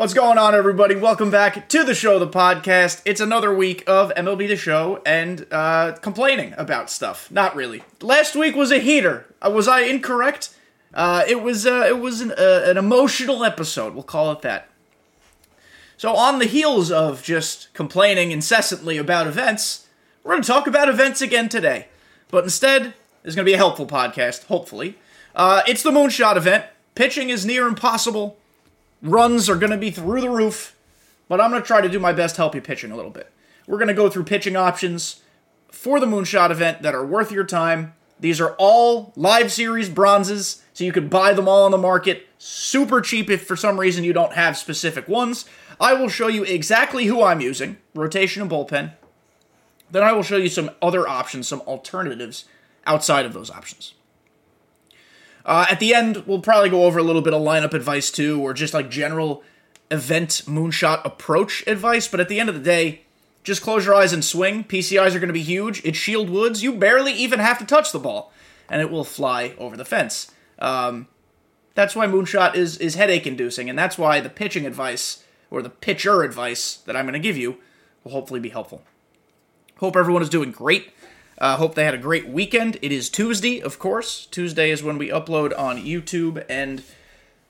What's going on, everybody? Welcome back to the show, the podcast. It's another week of MLB The Show and uh, complaining about stuff. Not really. Last week was a heater. Uh, was I incorrect? Uh, it was uh, it was an, uh, an emotional episode. We'll call it that. So, on the heels of just complaining incessantly about events, we're going to talk about events again today. But instead, it's going to be a helpful podcast, hopefully. Uh, it's the Moonshot event. Pitching is near impossible runs are going to be through the roof, but I'm going to try to do my best to help you pitching a little bit. We're going to go through pitching options for the Moonshot event that are worth your time. These are all live series bronzes, so you can buy them all on the market super cheap if for some reason you don't have specific ones. I will show you exactly who I'm using, rotation and bullpen. Then I will show you some other options, some alternatives outside of those options. Uh, at the end, we'll probably go over a little bit of lineup advice too, or just like general event moonshot approach advice. But at the end of the day, just close your eyes and swing. PCIs are going to be huge. It's Shield Woods. You barely even have to touch the ball, and it will fly over the fence. Um, that's why moonshot is is headache inducing, and that's why the pitching advice or the pitcher advice that I'm going to give you will hopefully be helpful. Hope everyone is doing great. Uh, hope they had a great weekend. It is Tuesday, of course. Tuesday is when we upload on YouTube and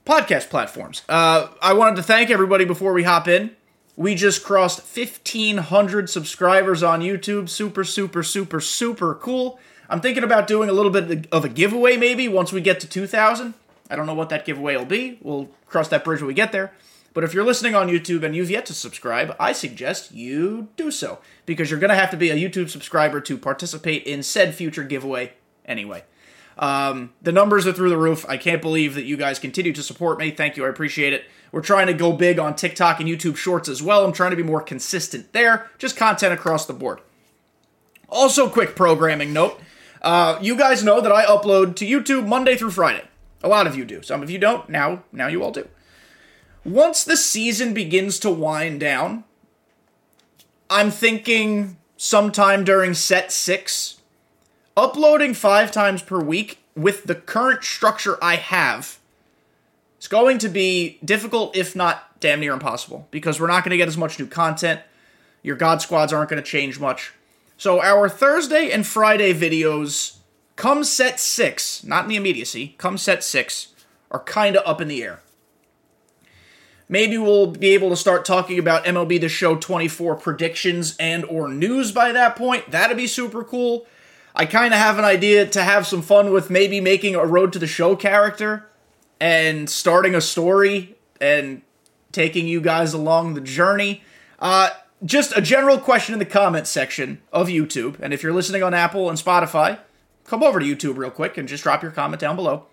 podcast platforms. Uh, I wanted to thank everybody before we hop in. We just crossed 1,500 subscribers on YouTube. Super, super, super, super cool. I'm thinking about doing a little bit of a giveaway maybe once we get to 2,000. I don't know what that giveaway will be. We'll cross that bridge when we get there. But if you're listening on YouTube and you've yet to subscribe, I suggest you do so because you're going to have to be a YouTube subscriber to participate in said future giveaway anyway. Um, the numbers are through the roof. I can't believe that you guys continue to support me. Thank you. I appreciate it. We're trying to go big on TikTok and YouTube Shorts as well. I'm trying to be more consistent there. Just content across the board. Also, quick programming note. Uh, you guys know that I upload to YouTube Monday through Friday. A lot of you do. Some of you don't. Now, now you all do. Once the season begins to wind down, I'm thinking sometime during set six, uploading five times per week with the current structure I have is going to be difficult, if not damn near impossible, because we're not going to get as much new content. Your God Squads aren't going to change much. So, our Thursday and Friday videos, come set six, not in the immediacy, come set six, are kind of up in the air. Maybe we'll be able to start talking about MLB The Show 24 predictions and or news by that point. That'd be super cool. I kind of have an idea to have some fun with maybe making a Road to the Show character and starting a story and taking you guys along the journey. Uh, just a general question in the comments section of YouTube. And if you're listening on Apple and Spotify, come over to YouTube real quick and just drop your comment down below.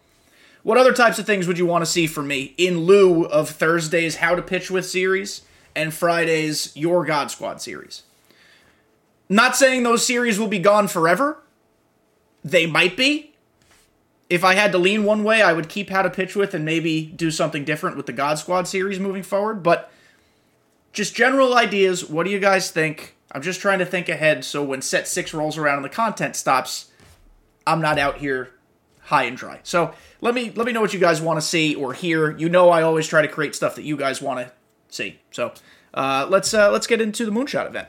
What other types of things would you want to see from me in lieu of Thursday's How to Pitch with series and Friday's Your God Squad series? Not saying those series will be gone forever. They might be. If I had to lean one way, I would keep How to Pitch with and maybe do something different with the God Squad series moving forward. But just general ideas. What do you guys think? I'm just trying to think ahead so when set six rolls around and the content stops, I'm not out here high and dry. So let me let me know what you guys want to see or hear. You know, I always try to create stuff that you guys want to see. So uh, let's uh, let's get into the moonshot event.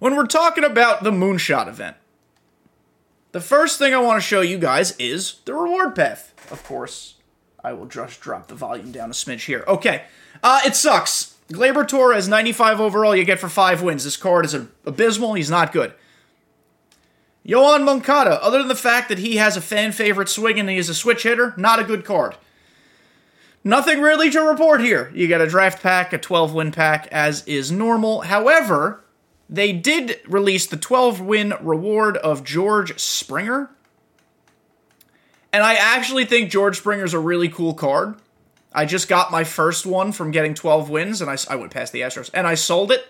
When we're talking about the moonshot event, the first thing I want to show you guys is the reward path. Of course, I will just drop the volume down a smidge here. Okay, uh, it sucks. Gleyber Torres 95 overall. You get for five wins. This card is abysmal. He's not good. Yoan Moncada, other than the fact that he has a fan favorite swing and he is a switch hitter, not a good card. Nothing really to report here. You get a draft pack, a 12 win pack, as is normal. However, they did release the 12 win reward of George Springer. And I actually think George Springer's a really cool card. I just got my first one from getting 12 wins, and I, I went past the Astros, and I sold it.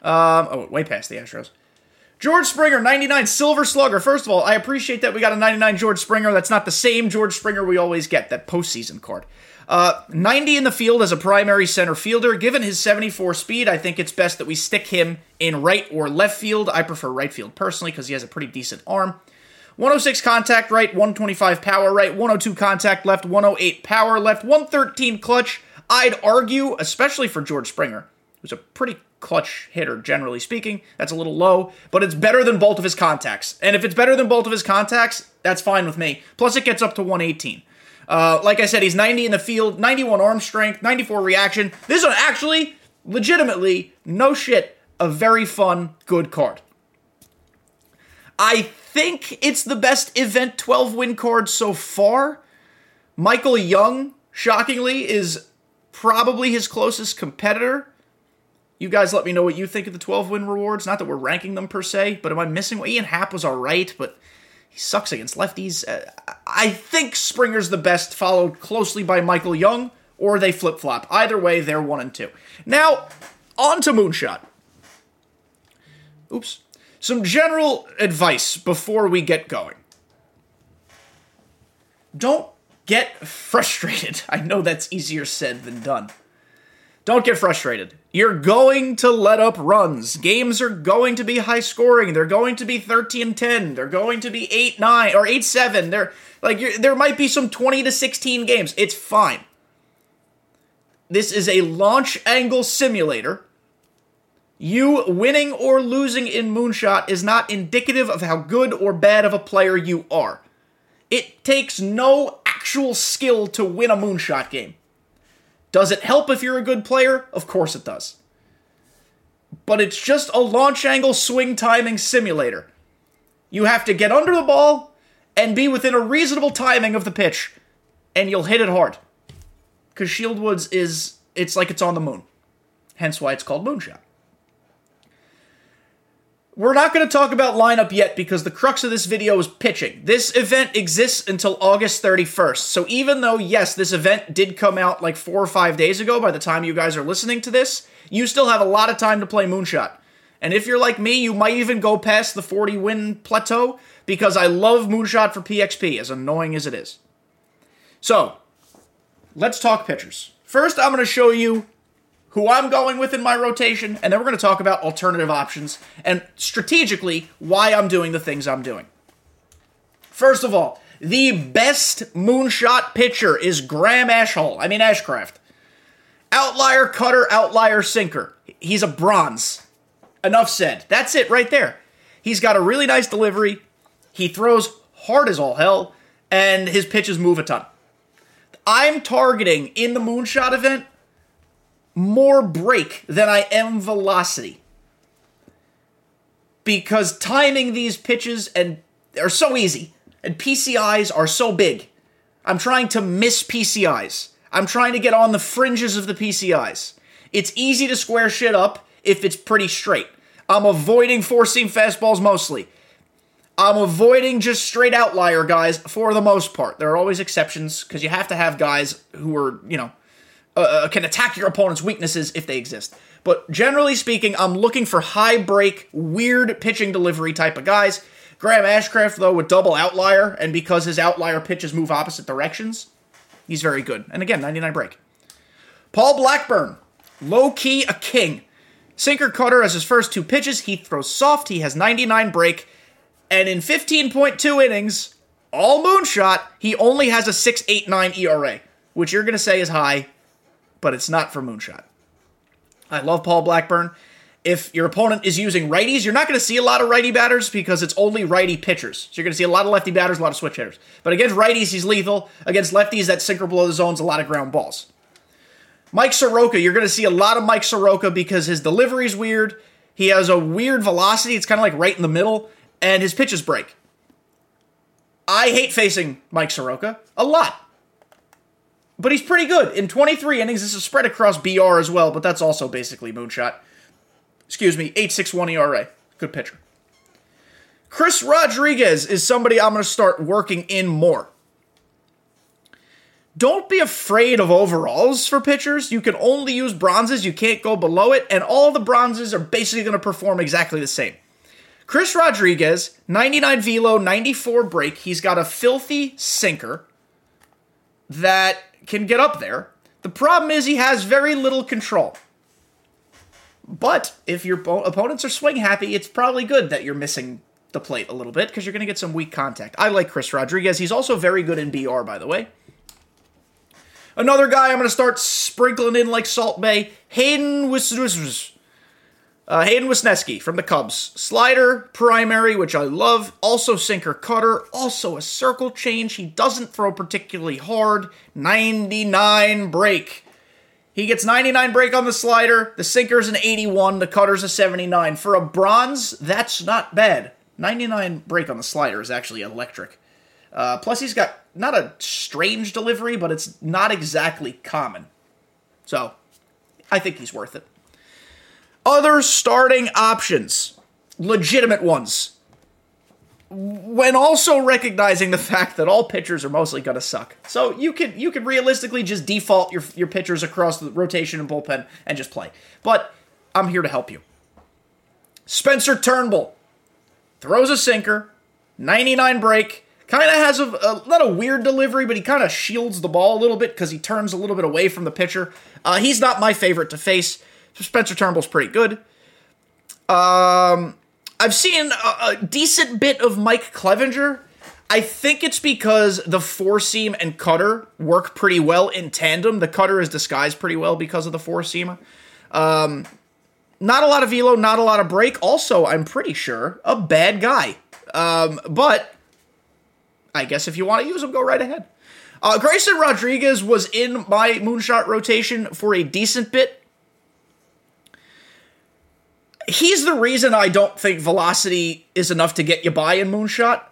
Um, oh, way past the Astros. George Springer, 99 Silver Slugger. First of all, I appreciate that we got a 99 George Springer. That's not the same George Springer we always get, that postseason card. Uh, 90 in the field as a primary center fielder. Given his 74 speed, I think it's best that we stick him in right or left field. I prefer right field personally because he has a pretty decent arm. 106 contact right, 125 power right, 102 contact left, 108 power left, 113 clutch. I'd argue, especially for George Springer, who's a pretty clutch hitter, generally speaking. That's a little low, but it's better than both of his contacts. And if it's better than both of his contacts, that's fine with me. Plus, it gets up to 118. Uh, like I said, he's 90 in the field, 91 arm strength, 94 reaction. This one actually, legitimately, no shit, a very fun, good card. I think it's the best Event 12 win card so far. Michael Young, shockingly, is probably his closest competitor. You guys let me know what you think of the 12 win rewards. Not that we're ranking them per se, but am I missing? What? Ian Happ was alright, but he sucks against lefties. Uh, I think Springer's the best, followed closely by Michael Young, or they flip flop. Either way, they're one and two. Now, on to Moonshot. Oops. Some general advice before we get going. Don't get frustrated. I know that's easier said than done. Don't get frustrated. You're going to let up runs. Games are going to be high scoring. They're going to be 13 10. They're going to be 8 9 or 8 7. They're like there might be some 20 to 16 games. It's fine. This is a launch angle simulator. You winning or losing in Moonshot is not indicative of how good or bad of a player you are. It takes no actual skill to win a Moonshot game. Does it help if you're a good player? Of course it does. But it's just a launch angle swing timing simulator. You have to get under the ball and be within a reasonable timing of the pitch, and you'll hit it hard. Because Shield Woods is, it's like it's on the moon. Hence why it's called Moonshot. We're not going to talk about lineup yet because the crux of this video is pitching. This event exists until August 31st. So even though, yes, this event did come out like four or five days ago by the time you guys are listening to this, you still have a lot of time to play Moonshot. And if you're like me, you might even go past the 40 win plateau because I love Moonshot for PXP, as annoying as it is. So, let's talk pitchers. First, I'm going to show you who I'm going with in my rotation, and then we're going to talk about alternative options and strategically why I'm doing the things I'm doing. First of all, the best moonshot pitcher is Graham Ashhole. I mean Ashcraft. Outlier cutter, outlier sinker. He's a bronze. Enough said. That's it right there. He's got a really nice delivery. He throws hard as all hell, and his pitches move a ton. I'm targeting in the moonshot event more break than I am velocity. Because timing these pitches and are so easy, and PCIs are so big. I'm trying to miss PCIs. I'm trying to get on the fringes of the PCIs. It's easy to square shit up if it's pretty straight. I'm avoiding four seam fastballs mostly. I'm avoiding just straight outlier guys for the most part. There are always exceptions because you have to have guys who are, you know, uh, uh, can attack your opponent's weaknesses if they exist. But generally speaking, I'm looking for high break, weird pitching delivery type of guys. Graham Ashcraft, though, with double outlier, and because his outlier pitches move opposite directions, he's very good. And again, 99 break. Paul Blackburn, low key a king. Sinker cutter as his first two pitches. He throws soft. He has 99 break. And in 15.2 innings, all moonshot, he only has a 6.89 ERA, which you're going to say is high but it's not for Moonshot. I love Paul Blackburn. If your opponent is using righties, you're not going to see a lot of righty batters because it's only righty pitchers. So you're going to see a lot of lefty batters, a lot of switch hitters. But against righties, he's lethal. Against lefties, that sinker below the zone's a lot of ground balls. Mike Soroka, you're going to see a lot of Mike Soroka because his delivery's weird. He has a weird velocity. It's kind of like right in the middle, and his pitches break. I hate facing Mike Soroka a lot but he's pretty good. In 23 innings, this is spread across BR as well, but that's also basically moonshot. Excuse me, 861 ERA. Good pitcher. Chris Rodriguez is somebody I'm going to start working in more. Don't be afraid of overalls for pitchers. You can only use bronzes, you can't go below it, and all the bronzes are basically going to perform exactly the same. Chris Rodriguez, 99 velo, 94 break. He's got a filthy sinker that can get up there. The problem is he has very little control. But if your opponents are swing happy, it's probably good that you're missing the plate a little bit because you're going to get some weak contact. I like Chris Rodriguez. He's also very good in BR, by the way. Another guy I'm going to start sprinkling in like Salt Bay, Hayden Wis- uh, Hayden Wesneski from the Cubs. Slider, primary, which I love. Also sinker cutter. Also a circle change. He doesn't throw particularly hard. 99 break. He gets 99 break on the slider. The sinker's an 81. The cutter's a 79. For a bronze, that's not bad. 99 break on the slider is actually electric. Uh, plus, he's got not a strange delivery, but it's not exactly common. So, I think he's worth it. Other starting options, legitimate ones, when also recognizing the fact that all pitchers are mostly going to suck. So you can you can realistically just default your your pitchers across the rotation and bullpen and just play. But I'm here to help you. Spencer Turnbull throws a sinker, 99 break, kind of has a, a, not a weird delivery, but he kind of shields the ball a little bit because he turns a little bit away from the pitcher. Uh, he's not my favorite to face. Spencer Turnbull's pretty good. Um, I've seen a, a decent bit of Mike Clevinger. I think it's because the four seam and cutter work pretty well in tandem. The cutter is disguised pretty well because of the four seam. Um, not a lot of velo, not a lot of break. Also, I'm pretty sure a bad guy. Um, but I guess if you want to use him, go right ahead. Uh, Grayson Rodriguez was in my moonshot rotation for a decent bit. He's the reason I don't think velocity is enough to get you by in moonshot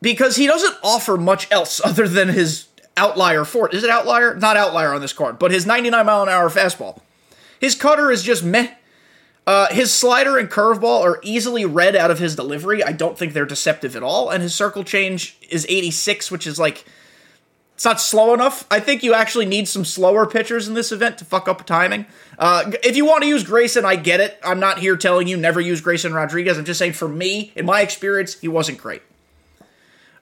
because he doesn't offer much else other than his outlier fort. Is it outlier? Not outlier on this card, but his 99 mile an hour fastball. His cutter is just meh. Uh, his slider and curveball are easily read out of his delivery. I don't think they're deceptive at all. And his circle change is 86, which is like, it's not slow enough. I think you actually need some slower pitchers in this event to fuck up timing. Uh, if you want to use Grayson, I get it. I'm not here telling you never use Grayson Rodriguez. I'm just saying for me, in my experience, he wasn't great.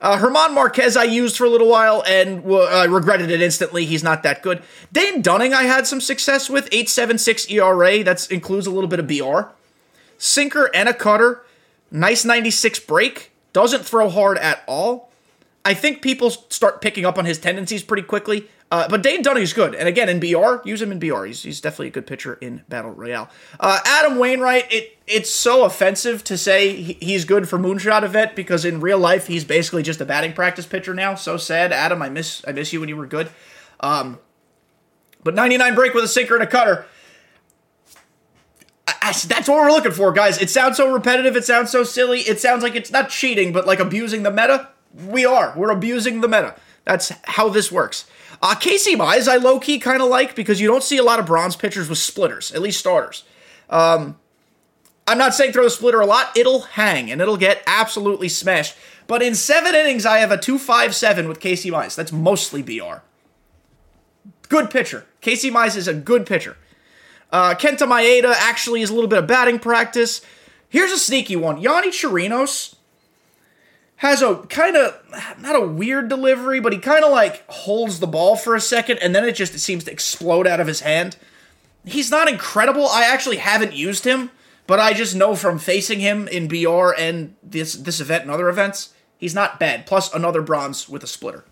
Uh, German Marquez I used for a little while and uh, regretted it instantly. He's not that good. Dane Dunning I had some success with 8.76 ERA. That includes a little bit of BR. Sinker and a cutter. Nice 96 break. Doesn't throw hard at all. I think people start picking up on his tendencies pretty quickly. Uh, but Dane Dunning's good. And again, in BR, use him in BR. He's, he's definitely a good pitcher in Battle Royale. Uh, Adam Wainwright, it it's so offensive to say he's good for Moonshot event because in real life, he's basically just a batting practice pitcher now. So sad. Adam, I miss I miss you when you were good. Um, but 99 break with a sinker and a cutter. I, that's what we're looking for, guys. It sounds so repetitive. It sounds so silly. It sounds like it's not cheating, but like abusing the meta. We are. We're abusing the meta. That's how this works. Uh, Casey Mize, I low key kind of like because you don't see a lot of bronze pitchers with splitters, at least starters. Um, I'm not saying throw the splitter a lot, it'll hang and it'll get absolutely smashed. But in seven innings, I have a 257 with Casey Mize. That's mostly BR. Good pitcher. Casey Mize is a good pitcher. Uh, Kenta Maeda actually is a little bit of batting practice. Here's a sneaky one Yonny Chirinos has a kind of not a weird delivery, but he kind of like holds the ball for a second and then it just seems to explode out of his hand. He's not incredible. I actually haven't used him, but I just know from facing him in BR and this this event and other events, he's not bad. Plus another bronze with a splitter.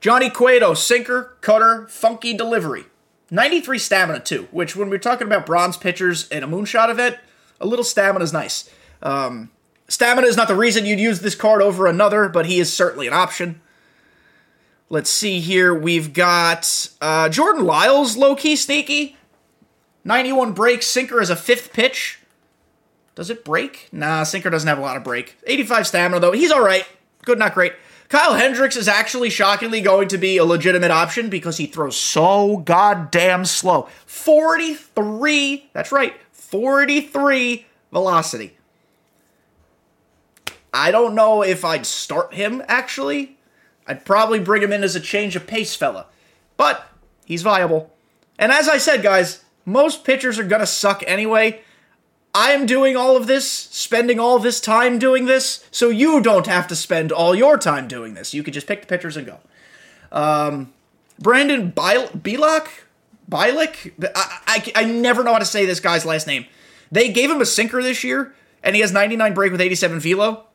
Johnny Cueto, sinker, cutter, funky delivery. 93 stamina too, which when we're talking about bronze pitchers in a moonshot event, a little stamina is nice. Um, Stamina is not the reason you'd use this card over another, but he is certainly an option. Let's see here. We've got uh, Jordan Lyles, low key sneaky. 91 break, sinker as a fifth pitch. Does it break? Nah, sinker doesn't have a lot of break. 85 stamina, though. He's all right. Good, not great. Kyle Hendricks is actually shockingly going to be a legitimate option because he throws so goddamn slow. 43, that's right, 43 velocity. I don't know if I'd start him, actually. I'd probably bring him in as a change of pace fella. But he's viable. And as I said, guys, most pitchers are going to suck anyway. I'm doing all of this, spending all this time doing this, so you don't have to spend all your time doing this. You could just pick the pitchers and go. Um, Brandon Bielak? Bialik? I, I, I never know how to say this guy's last name. They gave him a sinker this year, and he has 99 break with 87 velo.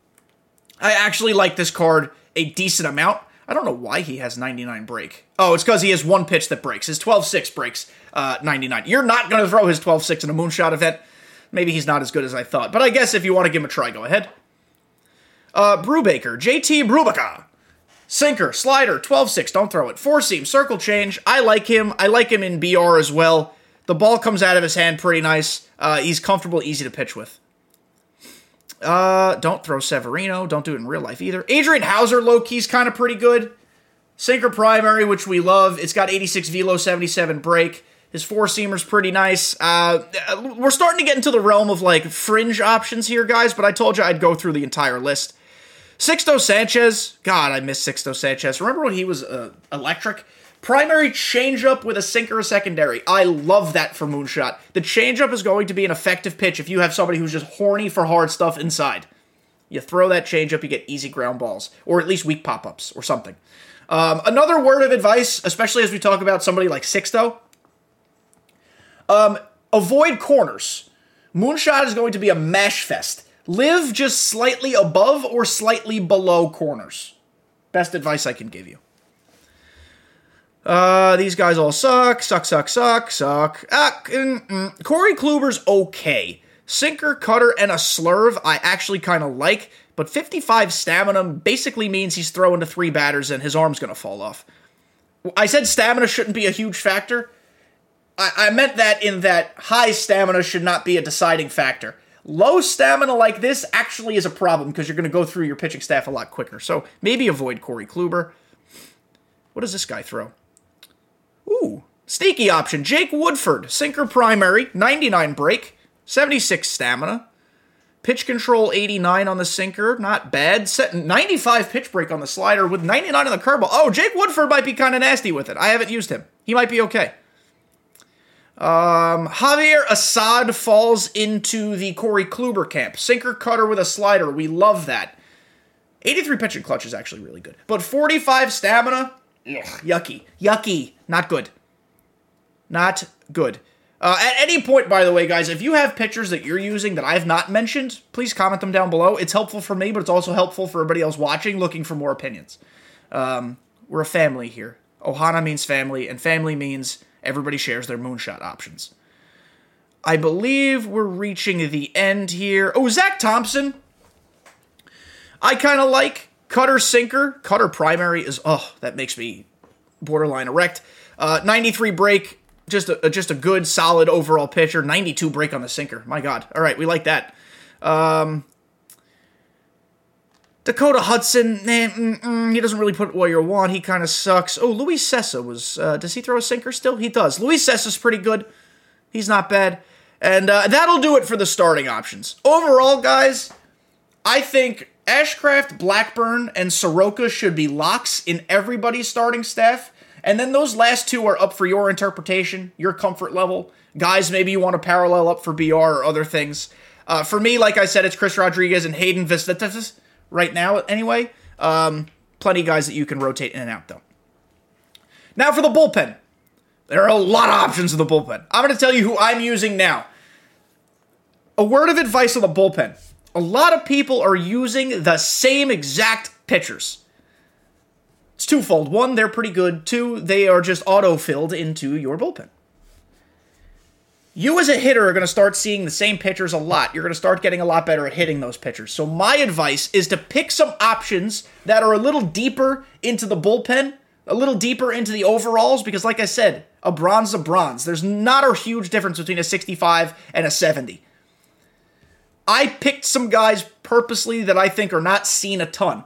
I actually like this card a decent amount. I don't know why he has 99 break. Oh, it's because he has one pitch that breaks. His 12 6 breaks uh, 99. You're not going to throw his 12 6 in a moonshot event. Maybe he's not as good as I thought. But I guess if you want to give him a try, go ahead. Uh, Brubaker, JT Brubaker. Sinker, slider, 12 6, don't throw it. Four seam, circle change. I like him. I like him in BR as well. The ball comes out of his hand pretty nice. Uh, he's comfortable, easy to pitch with. Uh, don't throw Severino. Don't do it in real life either. Adrian Houser, low key's kind of pretty good. Sinker primary, which we love. It's got 86 velo, 77 break. His four seamer's pretty nice. Uh, we're starting to get into the realm of like fringe options here, guys. But I told you I'd go through the entire list. Sixto Sanchez, God, I miss Sixto Sanchez. Remember when he was uh, electric? Primary changeup with a sinker or secondary. I love that for Moonshot. The changeup is going to be an effective pitch if you have somebody who's just horny for hard stuff inside. You throw that changeup, you get easy ground balls, or at least weak pop ups, or something. Um, another word of advice, especially as we talk about somebody like Sixto, um, avoid corners. Moonshot is going to be a mash fest. Live just slightly above or slightly below corners. Best advice I can give you. Uh, these guys all suck, suck, suck, suck, suck. Ah, mm, mm. Corey Kluber's okay. Sinker, cutter, and a slurve I actually kind of like, but 55 stamina basically means he's throwing to three batters and his arm's going to fall off. I said stamina shouldn't be a huge factor. I, I meant that in that high stamina should not be a deciding factor. Low stamina like this actually is a problem because you're going to go through your pitching staff a lot quicker. So maybe avoid Corey Kluber. What does this guy throw? Sneaky option. Jake Woodford, sinker primary, 99 break, 76 stamina. Pitch control 89 on the sinker, not bad. Set 95 pitch break on the slider with 99 on the curveball. Oh, Jake Woodford might be kind of nasty with it. I haven't used him. He might be okay. Um, Javier Assad falls into the Corey Kluber camp. Sinker cutter with a slider. We love that. 83 pitch and clutch is actually really good. But 45 stamina, ugh, yucky. Yucky. Not good. Not good. Uh, at any point, by the way, guys, if you have pictures that you're using that I have not mentioned, please comment them down below. It's helpful for me, but it's also helpful for everybody else watching looking for more opinions. Um, we're a family here. Ohana means family, and family means everybody shares their moonshot options. I believe we're reaching the end here. Oh, Zach Thompson. I kind of like cutter sinker. Cutter primary is oh that makes me borderline erect. Uh, 93 break, just a just a good solid overall pitcher. 92 break on the sinker. My God. All right, we like that. Um, Dakota Hudson, eh, mm, mm, he doesn't really put what you want. He kind of sucks. Oh, Luis Cessa was. Uh, does he throw a sinker still? He does. Luis Cessa's pretty good. He's not bad. And uh, that'll do it for the starting options. Overall, guys, I think Ashcraft, Blackburn, and Soroka should be locks in everybody's starting staff. And then those last two are up for your interpretation, your comfort level. Guys, maybe you want to parallel up for BR or other things. Uh, for me, like I said, it's Chris Rodriguez and Hayden Vistatis right now, anyway. Um, plenty of guys that you can rotate in and out, though. Now for the bullpen. There are a lot of options in the bullpen. I'm going to tell you who I'm using now. A word of advice on the bullpen. A lot of people are using the same exact pitchers. It's twofold. One, they're pretty good. Two, they are just auto filled into your bullpen. You as a hitter are going to start seeing the same pitchers a lot. You're going to start getting a lot better at hitting those pitchers. So my advice is to pick some options that are a little deeper into the bullpen, a little deeper into the overalls because like I said, a bronze a bronze. There's not a huge difference between a 65 and a 70. I picked some guys purposely that I think are not seen a ton.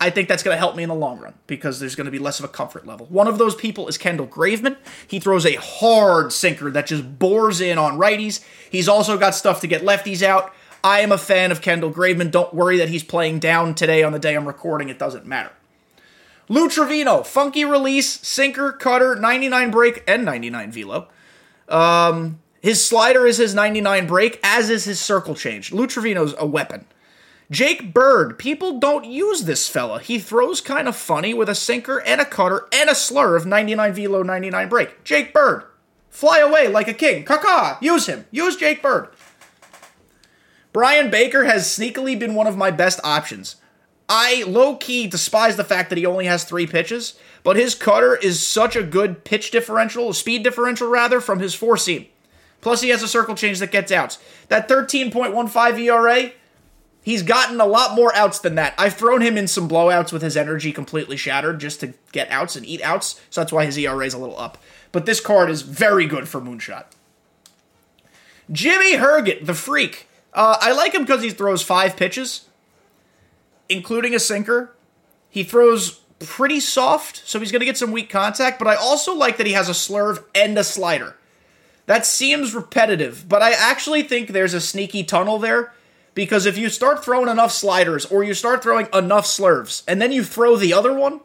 I think that's going to help me in the long run because there's going to be less of a comfort level. One of those people is Kendall Graveman. He throws a hard sinker that just bores in on righties. He's also got stuff to get lefties out. I am a fan of Kendall Graveman. Don't worry that he's playing down today on the day I'm recording. It doesn't matter. Lou Trivino, funky release, sinker, cutter, 99 break, and 99 velo. Um, his slider is his 99 break, as is his circle change. Lou Trivino's a weapon. Jake Bird, people don't use this fella. He throws kind of funny with a sinker and a cutter and a slur of 99 velo 99 break. Jake Bird, fly away like a king. Kaka, use him. Use Jake Bird. Bryan Baker has sneakily been one of my best options. I low key despise the fact that he only has three pitches, but his cutter is such a good pitch differential, speed differential rather, from his four seam. Plus, he has a circle change that gets outs. That 13.15 ERA, he's gotten a lot more outs than that. I've thrown him in some blowouts with his energy completely shattered just to get outs and eat outs, so that's why his ERA is a little up. But this card is very good for Moonshot. Jimmy Herget, the freak. Uh, I like him because he throws five pitches including a sinker. He throws pretty soft, so he's going to get some weak contact, but I also like that he has a slurve and a slider. That seems repetitive, but I actually think there's a sneaky tunnel there because if you start throwing enough sliders or you start throwing enough slurves and then you throw the other one,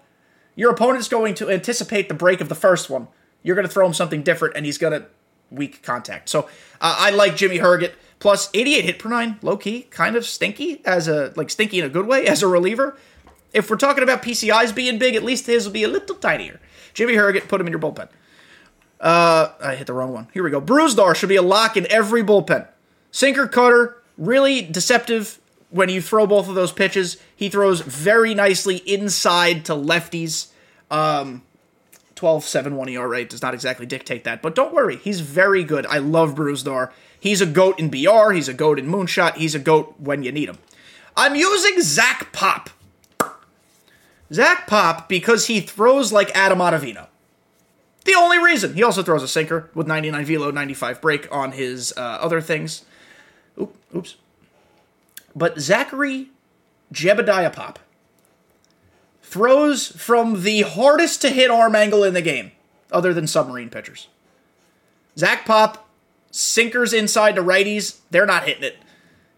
your opponent's going to anticipate the break of the first one. You're going to throw him something different and he's going to weak contact. So uh, I like Jimmy Herget. Plus 88 hit per nine, low key, kind of stinky as a like stinky in a good way as a reliever. If we're talking about PCIs being big, at least his will be a little tinier. Jimmy Herget, put him in your bullpen. Uh, I hit the wrong one. Here we go. Brusdar should be a lock in every bullpen. Sinker cutter, really deceptive when you throw both of those pitches. He throws very nicely inside to lefties. Um, 12 7 1 ERA does not exactly dictate that, but don't worry, he's very good. I love Brusdar. He's a GOAT in BR, he's a GOAT in Moonshot, he's a GOAT when you need him. I'm using Zach Pop. Zach Pop because he throws like Adam Ottavino. The only reason. He also throws a sinker with 99 velo, 95 break on his uh, other things. Oop, oops. But Zachary Jebediah Pop throws from the hardest to hit arm angle in the game, other than submarine pitchers. Zach Pop Sinkers inside to righties, they're not hitting it.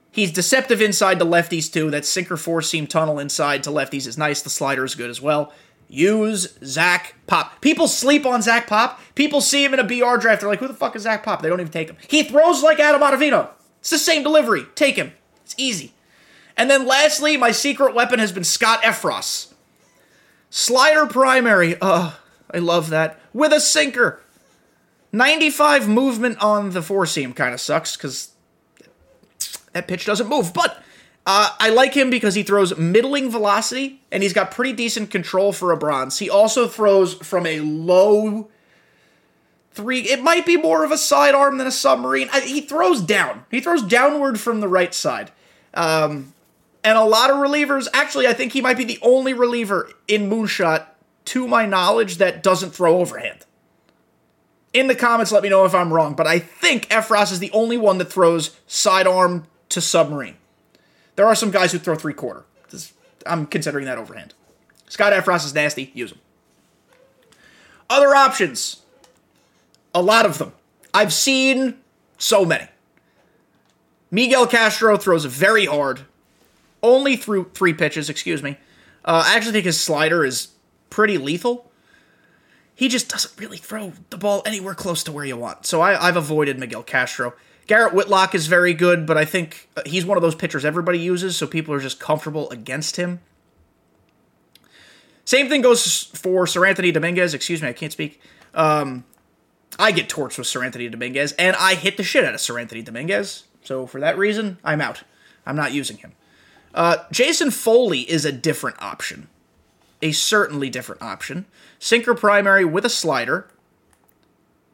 He's deceptive inside to lefties too. That sinker four seam tunnel inside to lefties is nice. The slider is good as well. Use Zach Pop. People sleep on Zach Pop. People see him in a BR draft. They're like, who the fuck is Zach Pop? They don't even take him. He throws like Adam Ottavino. It's the same delivery. Take him. It's easy. And then lastly, my secret weapon has been Scott Effross. Slider primary. Uh, I love that. With a sinker. 95 movement on the four seam kind of sucks because that pitch doesn't move. But uh, I like him because he throws middling velocity and he's got pretty decent control for a bronze. He also throws from a low three. It might be more of a sidearm than a submarine. I, he throws down. He throws downward from the right side. Um, and a lot of relievers, actually, I think he might be the only reliever in Moonshot, to my knowledge, that doesn't throw overhand in the comments, let me know if I'm wrong, but I think Effross is the only one that throws sidearm to submarine. There are some guys who throw three quarter. I'm considering that overhand. Scott Effross is nasty. Use him. Other options. A lot of them. I've seen so many. Miguel Castro throws very hard. Only through three pitches, excuse me. Uh, I actually think his slider is pretty lethal he just doesn't really throw the ball anywhere close to where you want. So I, have avoided Miguel Castro. Garrett Whitlock is very good, but I think uh, he's one of those pitchers everybody uses, so people are just comfortable against him. Same thing goes for Sir Anthony Dominguez. Excuse me, I can't speak. Um, I get torched with Seranthony Dominguez, and I hit the shit out of Seranthony Dominguez. So for that reason, I'm out. I'm not using him. Uh, Jason Foley is a different option a certainly different option. Sinker primary with a slider.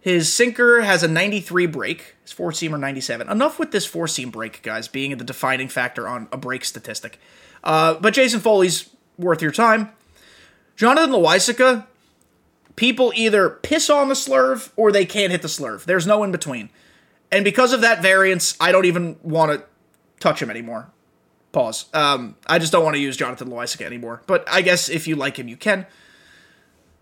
His sinker has a 93 break. His four seamer 97. Enough with this four seam break, guys, being the defining factor on a break statistic. Uh, but Jason Foley's worth your time. Jonathan Loaisiga, people either piss on the slurve or they can't hit the slurve. There's no in between. And because of that variance, I don't even want to touch him anymore. Pause. Um, I just don't want to use Jonathan Loaisiga anymore. But I guess if you like him, you can.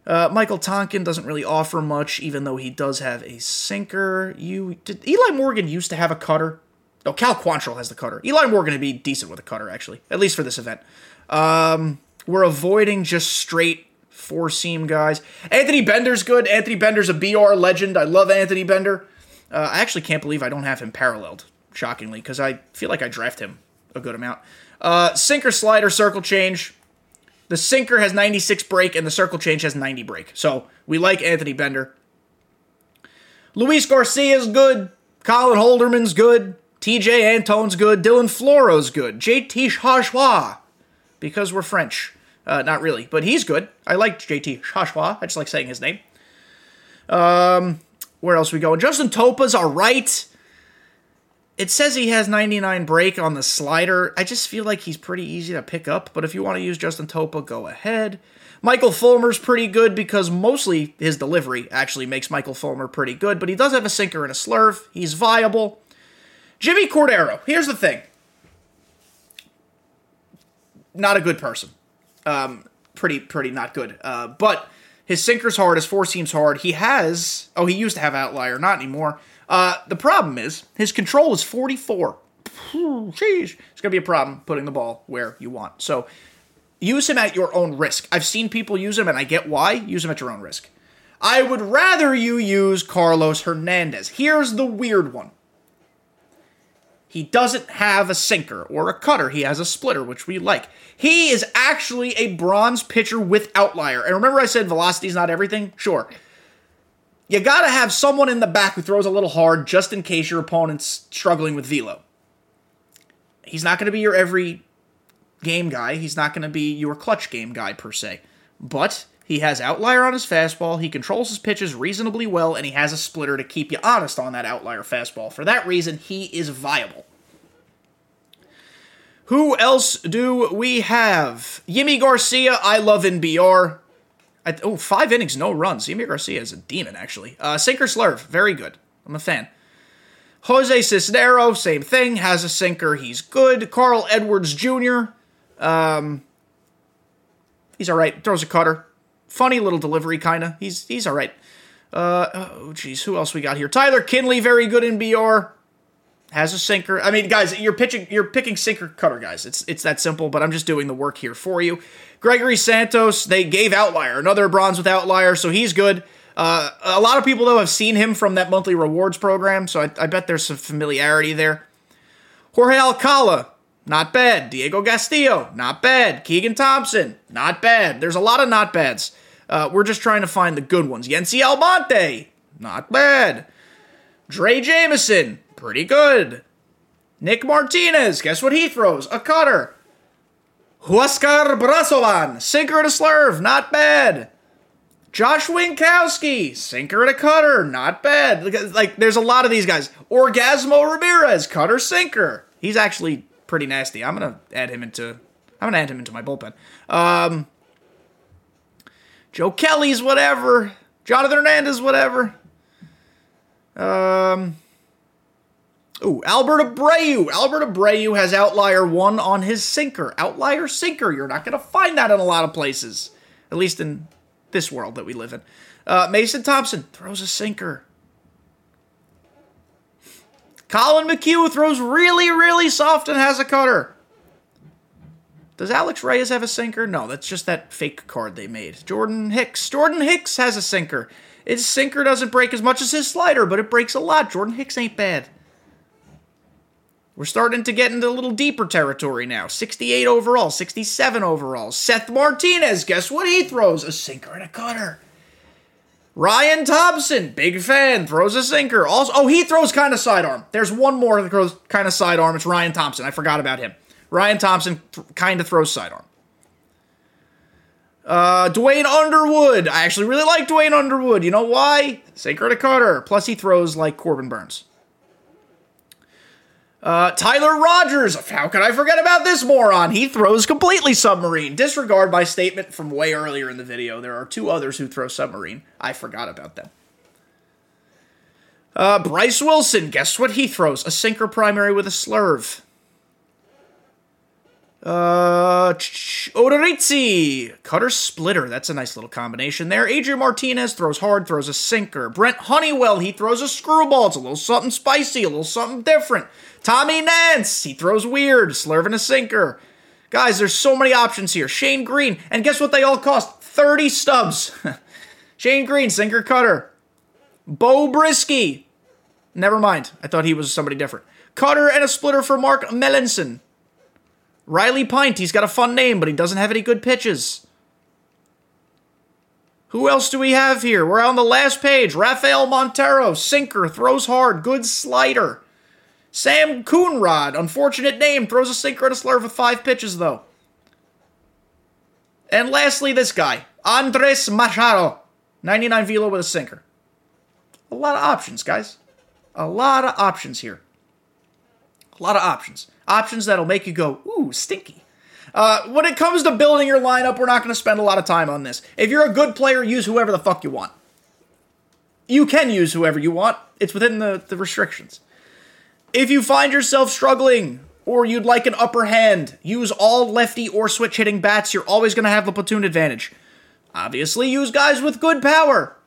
Uh, Michael Tonkin doesn't really offer much, even though he does have a sinker. You did Eli Morgan used to have a cutter? No, Cal Quantrill has the cutter. Eli Morgan would be decent with a cutter, actually, at least for this event. Um, we're avoiding just straight four seam guys. Anthony Bender's good. Anthony Bender's a BR legend. I love Anthony Bender. Uh, I actually can't believe I don't have him paralleled, shockingly, because I feel like I draft him a good amount. Uh, sinker slider circle change. The sinker has 96 break and the circle change has 90 break. So we like Anthony Bender. Luis Garcia's good. Colin Holderman's good. Tejay Antone's good. Dylan Floro's good. JT Chargois. because we're French. Uh, not really, but he's good. I like JT Chargois. I just like saying his name. Um, where else we go? Justin Topa's all right. It says he has 99 break on the slider. I just feel like he's pretty easy to pick up, but if you want to use Justin Topa, go ahead. Michael Fulmer's pretty good because mostly his delivery actually makes Michael Fulmer pretty good, but he does have a sinker and a slurve. He's viable. Jimmy Cordero, here's the thing. Not a good person. Um, pretty, pretty not good. Uh, but his sinker's hard, his four seam's hard. He has, oh, he used to have outlier, not anymore. Uh, the problem is his control is 44. Sheesh. It's to be a problem putting the ball where you want. So use him at your own risk. I've seen people use him, and I get why. Use him at your own risk. I would rather you use Carlos Hernandez. Here's the weird one. He doesn't have a sinker or a cutter. He has a splitter, which we like. He is actually a bronze pitcher with outlier. And remember, I said velocity is not everything? Sure. You got to have someone in the back who throws a little hard just in case your opponent's struggling with velo. He's not going to be your every game guy. He's not going to be your clutch game guy per se. But he has outlier on his fastball, he controls his pitches reasonably well, and he has a splitter to keep you honest on that outlier fastball. For that reason, he is viable. Who else do we have? Yimi Garcia, I love in BR. I, oh, five innings, no runs. Yimi Garcia is a demon, actually. Uh, sinker Slurve, very good. I'm a fan. Jose Cisnero, same thing, has a sinker. He's good. Carl Edwards Jr., um, he's all right. Throws a cutter. Funny little delivery, kind of. He's he's all right. Uh, oh, geez, who else we got here? Tyler Kinley, very good in BR. Has a sinker. I mean, guys, you're pitching, you're picking sinker cutter guys. It's it's that simple. But I'm just doing the work here for you. Gregory Santos, they gave outlier, another bronze with outlier, so he's good. Uh, a lot of people though have seen him from that monthly rewards program, so I, I bet there's some familiarity there. Jorge Alcala, not bad. Diego Castillo, not bad. Keegan Thompson, not bad. There's a lot of not bads. Uh, we're just trying to find the good ones. Yency Almonte, not bad. Drey Jameson, pretty good. Nick Martinez, guess what he throws? A cutter. Huascar Brazoban, sinker and a slurve, not bad. Josh Winckowski, sinker and a cutter, not bad. Like, there's a lot of these guys. Orgasmo Ramirez, cutter, sinker. He's actually pretty nasty. I'm gonna add him into I'm gonna add him into my bullpen. Um, Joe Kelly's whatever. Jonathan Hernandez whatever. Um. Ooh, Albert Abreu. Albert Abreu has outlier one on his sinker. Outlier sinker. You're not going to find that in a lot of places, at least in this world that we live in. Uh, Mason Thompson throws a sinker. Collin McHugh throws really, really soft and has a cutter. Does Alex Reyes have a sinker? No, that's just that fake card they made. Jordan Hicks. Jordan Hicks has a sinker. His sinker doesn't break as much as his slider, but it breaks a lot. Jordan Hicks ain't bad. We're starting to get into a little deeper territory now. 68 overall, 67 overall. Seth Martinez, guess what he throws? A sinker and a cutter. Ryan Thompson, big fan, throws a sinker. Also, oh, he throws kind of sidearm. There's one more that throws kind of sidearm. It's Ryan Thompson. I forgot about him. Ryan Thompson th- kind of throws sidearm. Uh, Duane Underwood. I actually really like Duane Underwood. You know why? Sinker to Carter. Plus, he throws like Corbin Burnes. Uh, Tyler Rogers. How could I forget about this moron? He throws completely submarine. Disregard my statement from way earlier in the video. There are two others who throw submarine. I forgot about them. Uh, Bryce Wilson. Guess what he throws? A sinker primary with a slurve. Uh, Odorizzi, cutter splitter. That's a nice little combination there. Adrian Martinez throws hard, throws a sinker. Brent Honeywell, he throws a screwball. It's a little something spicy, a little something different. Tommy Nance, he throws weird, slurving a sinker. Guys, there's so many options here. Shane Greene, and guess what they all cost? 30 stubs. Shane Greene, sinker cutter. Beau Brieske. Never mind. I thought he was somebody different. Cutter and a splitter for Mark Melancon. Riley Pint, he's got a fun name, but he doesn't have any good pitches. Who else do we have here? We're on the last page. Rafael Montero, sinker, throws hard, good slider. Sam Coonrod, unfortunate name, throws a sinker and a slurve with five pitches, though. And lastly, this guy, Andres Machado, 99 velo with a sinker. A lot of options, guys. A lot of options here. A lot of options. Options that'll make you go, ooh, stinky. Uh, when it comes to building your lineup, we're not going to spend a lot of time on this. If you're a good player, use whoever the fuck you want. You can use whoever you want, it's within the, the restrictions. If you find yourself struggling or you'd like an upper hand, use all lefty or switch hitting bats. You're always going to have the platoon advantage. Obviously, use guys with good power.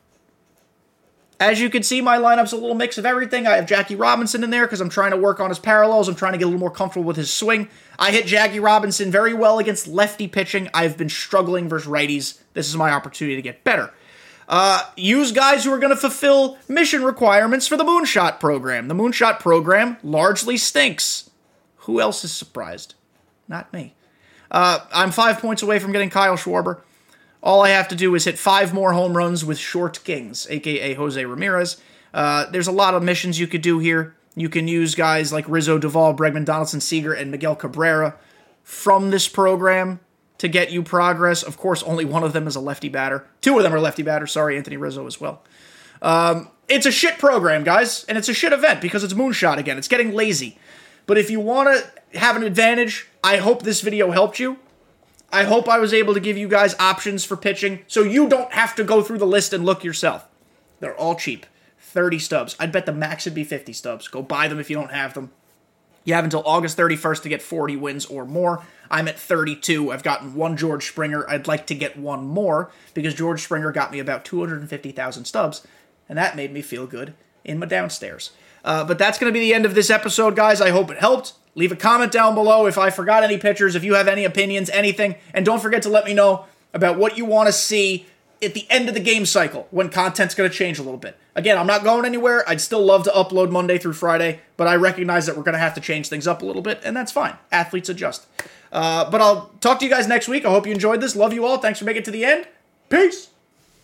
As you can see, my lineup's a little mix of everything. I have Jackie Robinson in there because I'm trying to work on his parallels. I'm trying to get a little more comfortable with his swing. I hit Jackie Robinson very well against lefty pitching. I've been struggling versus righties. This is my opportunity to get better. Uh, use guys who are going to fulfill mission requirements for the Moonshot program. The Moonshot program largely stinks. Who else is surprised? Not me. Uh, I'm five points away from getting Kyle Schwarber. All I have to do is hit five more home runs with Short Kings, aka Jose Ramirez. Uh, there's a lot of missions you could do here. You can use guys like Rizzo, Duvall, Bregman, Donaldson, Seager, and Miguel Cabrera from this program to get you progress. Of course, only one of them is a lefty batter. Two of them are lefty batters. Sorry, Anthony Rizzo as well. Um, it's a shit program, guys, and it's a shit event because it's Moonshot again. It's getting lazy. But if you want to have an advantage, I hope this video helped you. I hope I was able to give you guys options for pitching so you don't have to go through the list and look yourself. They're all cheap. 30 stubs. I'd bet the max would be 50 stubs. Go buy them if you don't have them. You have until August 31st to get 40 wins or more. I'm at 32. I've gotten one George Springer. I'd like to get one more because George Springer got me about 250,000 stubs, and that made me feel good in my downstairs. Uh, but that's going to be the end of this episode, guys. I hope it helped. Leave a comment down below if I forgot any pictures, if you have any opinions, anything. And don't forget to let me know about what you want to see at the end of the game cycle when content's going to change a little bit. Again, I'm not going anywhere. I'd still love to upload Monday through Friday, but I recognize that we're going to have to change things up a little bit, and that's fine. Athletes adjust. Uh, but I'll talk to you guys next week. I hope you enjoyed this. Love you all. Thanks for making it to the end. Peace.